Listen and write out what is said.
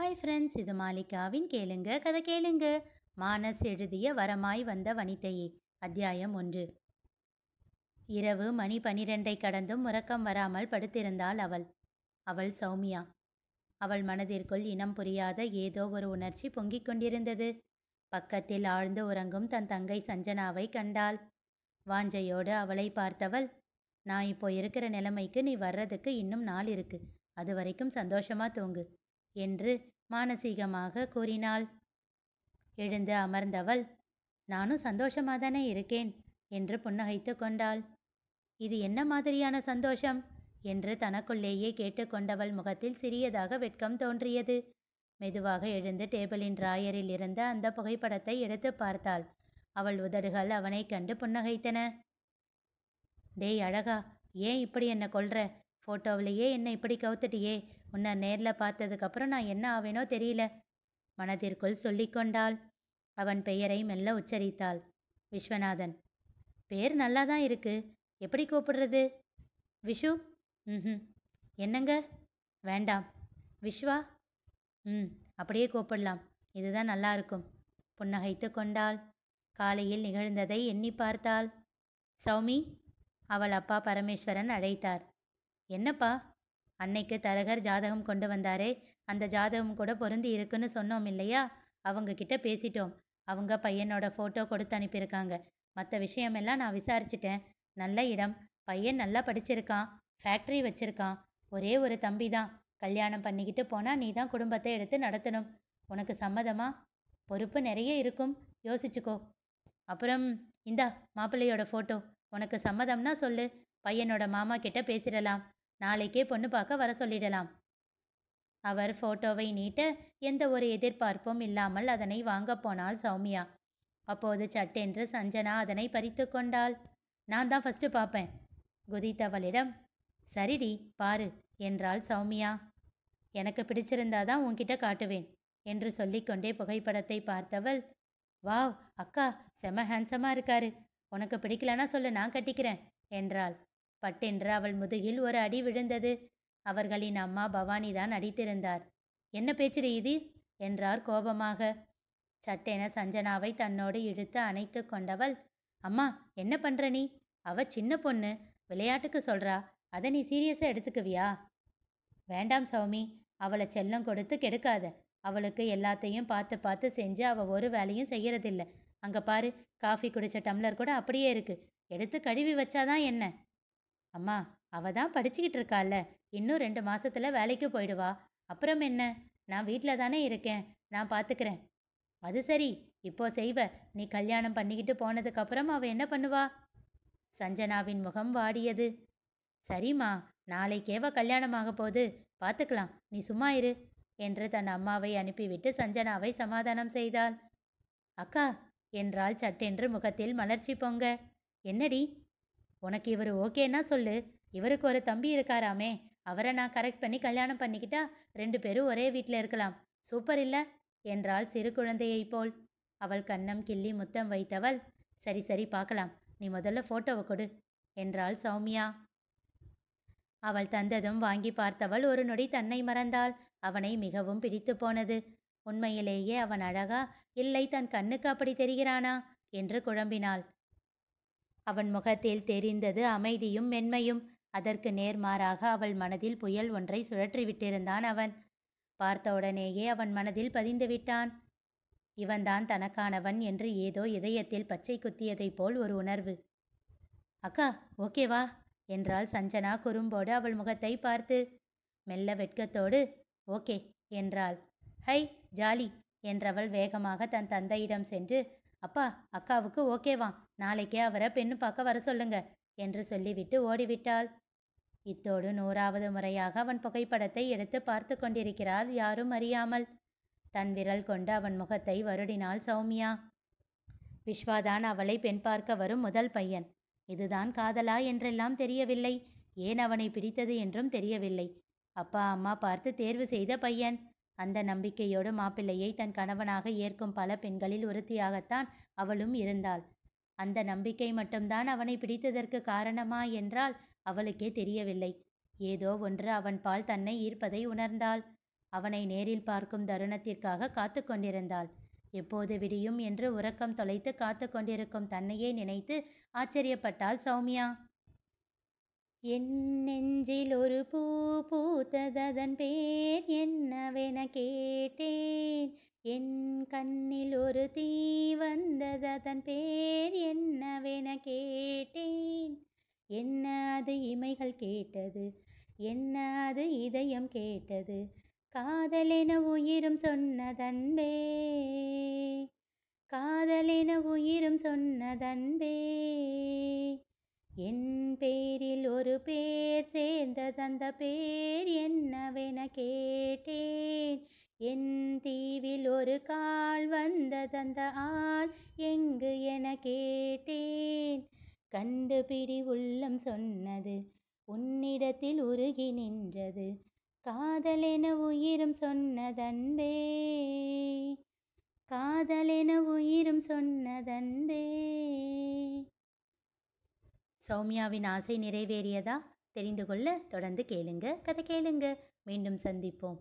Hi friends இது மாலிகாவின் கேளுங்க கதை கேளுங்க. மானஸ் எழுதிய வரமாய் வந்த வனிதையே அத்தியாயம் ஒன்று. இரவு மணி பனிரெண்டை கடந்தும் உறக்கம் வராமல் படுத்திருந்தாள் அவள். அவள் சௌமியா. அவள் மனதிற்குள் இனம் புரியாத ஏதோ ஒரு உணர்ச்சி பொங்கிக் கொண்டிருந்தது. பக்கத்தில் ஆழ்ந்து உறங்கும் தன் தங்கை சஞ்சனாவை கண்டாள். வாஞ்சையோடு அவளை பார்த்தவள் நான் இப்போ இருக்கிற நிலைமைக்கு நீ வர்றதுக்கு இன்னும் நாள் இருக்கு. அது வரைக்கும் சந்தோஷமா தூங்கு. என்று மானசீகமாக கூறினாள். எழுந்து அமர்ந்தவள் நானும் சந்தோஷமாதானே இருக்கேன் என்று புன்னகைத்து கொண்டாள். இது என்ன மாதிரியான சந்தோஷம்? என்று தனக்குள்ளேயே கேட்டுக்கொண்டவள் முகத்தில் சிறியதாக வெட்கம் தோன்றியது. மெதுவாக எழுந்து டேபிளின் ராயரில் இருந்த அந்த புகைப்படத்தை எடுத்து பார்த்தாள். அவள் உதடுகள் அவனைக் கண்டு புன்னகைத்தன. டேய் அழகா ஏன் இப்படி என்னை கொல்ற? ஃபோட்டோவிலேயே என்னை இப்படி கவுத்துட்டியே. உன்னை நேரில் பார்த்ததுக்கப்புறம் நான் என்ன ஆவேனோ தெரியல. மனதிற்குள் சொல்லிக்கொண்டாள் அவன் பெயரை மெல்ல உச்சரித்தாள். விஸ்வநாதன். பேர் நல்லா தான் இருக்கு. எப்படி கூப்பிடுறது? விஷு? ம் என்னங்க? வேண்டாம். விஸ்வா? ம் அப்படியே கூப்பிடலாம். இதுதான் நல்லா இருக்கும். புன்னகைத்து கொண்டாள். காலையில் நிகழ்ந்ததை எண்ணி பார்த்தாள். சௌமி? அவள் அப்பா பரமேஸ்வரன் அழைத்தார். என்னப்பா? அன்னைக்கு தரகர் ஜாதகம் கொண்டு வந்தாரே அந்த ஜாதகம் கூட பொருந்தி இருக்குன்னு சொன்னோம் இல்லையா? அவங்க கிட்ட பேசிட்டோம். அவங்க பையனோட ஃபோட்டோ கொடுத்து அனுப்பியிருக்காங்க. மற்ற விஷயமெல்லாம் நான் விசாரிச்சிட்டேன். நல்ல இடம். பையன் நல்லா படிச்சிருக்கான். ஃபேக்ட்ரி வச்சிருக்கான். ஒரே ஒரு தம்பி தான். கல்யாணம் பண்ணிக்கிட்டு போனால் நீ தான் குடும்பத்தை எடுத்து நடத்தணும். உனக்கு சம்மதமா? பொறுப்பு நிறைய இருக்கும். யோசிச்சுக்கோ. அப்புறம் இந்தா மாப்பிள்ளையோட ஃபோட்டோ உனக்கு சம்மதம்னா சொல்லு. பையனோட மாமா கிட்ட பேசிடலாம். நாளைக்கே பொண்ணு பார்க்க வர சொல்லிடலாம். அவர் ஃபோட்டோவை நீட்ட எந்த ஒரு எதிர்பார்ப்பும் இல்லாமல் அதனை வாங்க போனாள் சௌமியா. அப்போது சட்டென்று சஞ்சனா அதனை பறித்து கொண்டாள். நான் தான் ஃபஸ்ட்டு பார்ப்பேன் குதித்தவளிடம். சரிடி பாரு என்றாள் சௌமியா. எனக்கு பிடிச்சிருந்தாதான் உன்கிட்ட காட்டுவேன் என்று சொல்லிக்கொண்டே புகைப்படத்தை பார்த்தவள். வாவ் அக்கா செம ஹேண்ட்ஸமாக இருக்காரு. உனக்கு பிடிக்கலனா சொல்லு நான் கட்டிக்கிறேன் என்றாள். பட்டென்று அவள் முதுகில் ஒரு அடி விழுந்தது. அவர்களின் அம்மா பவானி தான் அடித்திருந்தார். என்ன பேச்சுடு இது? என்றார் கோபமாக. சட்டென சஞ்சனாவை தன்னோடு இழுத்து அணைத்து கொண்டவள் அம்மா என்ன பண்ற நீ? அவ சின்ன பொண்ணு. விளையாட்டுக்கு சொல்றா. அதை நீ சீரியஸா எடுத்துக்குவியா? வேண்டாம் சௌமி. அவளை செல்லம் கொடுத்து கெடுக்காத. அவளுக்கு எல்லாத்தையும் பார்த்து பார்த்து செஞ்சு அவ ஒரு வேலையும் செய்யறதில்ல. அங்க பாரு காஃபி குடிச்ச டம்ளர் கூட அப்படியே இருக்கு. எடுத்து கழுவி வச்சாதான் என்ன? அம்மா அவ தான் படிச்சுக்கிட்டு இருக்கால இன்னும் ரெண்டு மாசத்துல வேலைக்கு போயிடுவா. அப்புறம் என்ன? நான் வீட்டில் தானே இருக்கேன். நான் பார்த்துக்கிறேன் அது சரி. இப்போ செய்வ. நீ கல்யாணம் பண்ணிக்கிட்டு போனதுக்கப்புறம் அவள் அவ என்ன பண்ணுவா? சஞ்சனாவின் முகம் வாடியது. சரிம்மா. நாளைக்கேவ கல்யாணமாக போகுது. பார்த்துக்கலாம் நீ சும்மா இரு என்று தன் அம்மாவை அனுப்பிவிட்டு சஞ்சனாவை சமாதானம் செய்தாள். அக்கா என்றாள் சட்டென்று முகத்தில் மலர்ச்சி பொங்க. என்னடி? உனக்கு இவர் ஓகேன்னா சொல்லு. இவருக்கு ஒரு தம்பி இருக்காராமே. அவரை நான் கரெக்ட் பண்ணி கல்யாணம் பண்ணிக்கிட்டா ரெண்டு பேரும் ஒரே வீட்டில் இருக்கலாம். சூப்பர் இல்லை? என்றாள் சிறு குழந்தையைப் போல். அவள் கன்னம் கிள்ளி முத்தம் வைத்தவள் சரி சரி பார்க்கலாம். நீ முதல்ல ஃபோட்டோவை கொடு என்றாள் சௌமியா. அவள் தந்ததும் வாங்கி பார்த்தவள் ஒரு நொடி தன்னை மறந்தாள். அவனை மிகவும் பிடித்து போனது. உண்மையிலேயே அவன் அழகா இல்லை தன் கண்ணுக்கு அப்படி தெரிகிறானா? என்று குழம்பினாள். அவன் முகத்தில் தெரிந்தது அமைதியும் மென்மையும். அதற்கு நேர்மாறாக அவள் மனதில் புயல் ஒன்றை சுழற்றி விட்டிருந்தான் அவன் பார்த்தவுடனேயே அவன் மனதில் பதிந்து விட்டான். இவன்தான் தனக்கானவன் என்று ஏதோ இதயத்தில் பச்சை குத்தியதைப் போல் ஒரு உணர்வு. அக்கா ஓகேவா என்றாள் சஞ்சனா குறும்போடு அவள் முகத்தை பார்த்து. மெல்ல வெட்கத்தோடு ஓகே என்றாள். ஹை ஜாலி என்றவள் வேகமாக தன் தந்தையிடம் சென்று அப்பா அக்காவுக்கு ஓகேவா நாளைக்கே அவரை பெண்ணு பார்க்க வர சொல்லுங்க என்று சொல்லிவிட்டு ஓடிவிட்டாள். இத்தோடு நூறாவது முறையாக அவன் புகைப்படத்தை எடுத்து பார்த்து கொண்டிருக்கிறாள் யாரும் அறியாமல். தன் விரல் கொண்டு அவன் முகத்தை வருடினாள் சௌமியா. விஸ்வாதான் அவளை பெண் பார்க்க வரும் முதல் பையன். இதுதான் காதலா என்றெல்லாம் தெரியவில்லை. ஏன் அவனை பிடித்தது என்றும் தெரியவில்லை. அப்பா அம்மா பார்த்து தேர்வு செய்த பையன். அந்த நம்பிக்கையோடு மாப்பிள்ளையை தன் கணவனாக ஏற்கும் பல பெண்களில் ஒருத்தியாகத்தான் அவளும் இருந்தாள். அந்த நம்பிக்கை மட்டும்தான் அவனை பிடித்ததற்கு காரணமா என்றால் அவளுக்கே தெரியவில்லை. ஏதோ ஒன்று அவன் பால் தன்னை ஈர்ப்பதை உணர்ந்தாள். அவனை நேரில் பார்க்கும் தருணத்திற்காக காத்து கொண்டிருந்தாள். எப்போது விடியும் என்று உறக்கம் தொலைத்து காத்து கொண்டிருக்கும் தன்னையே நினைத்து ஆச்சரியப்பட்டாள் சௌமியா. என் நெஞ்சில் ஒரு பூ பூத்ததன் பேர் என்னவென கேட்டேன். என் கண்ணில் ஒரு தீ வந்ததன் பேர் என்னவென கேட்டேன். என்ன அது இமைகள் கேட்டது? என்ன அது இதயம் கேட்டது? காதலென உயிரும் சொன்னதன்பே காதலென உயிரும் சொன்னதன்பே என் பேரில் ஒரு பேர் சேர்ந்ததந்த பேர் என்னவென கேட்டேன். என் தீவில் ஒரு கால் வந்ததந்த ஆள் எங்கு என கேட்டேன். கண்டுபிடி உள்ளம் சொன்னது உன்னிடத்தில் உருகி நின்றது. காதலென உயிரும் சொன்னதன்பே. காதலென உயிரும் சொன்னதன்பே. சௌமியாவின் ஆசை நிறைவேறியதா? தெரிந்து கொள்ள தொடர்ந்து கேளுங்க. கதை கேளுங்க. மீண்டும் சந்திப்போம்.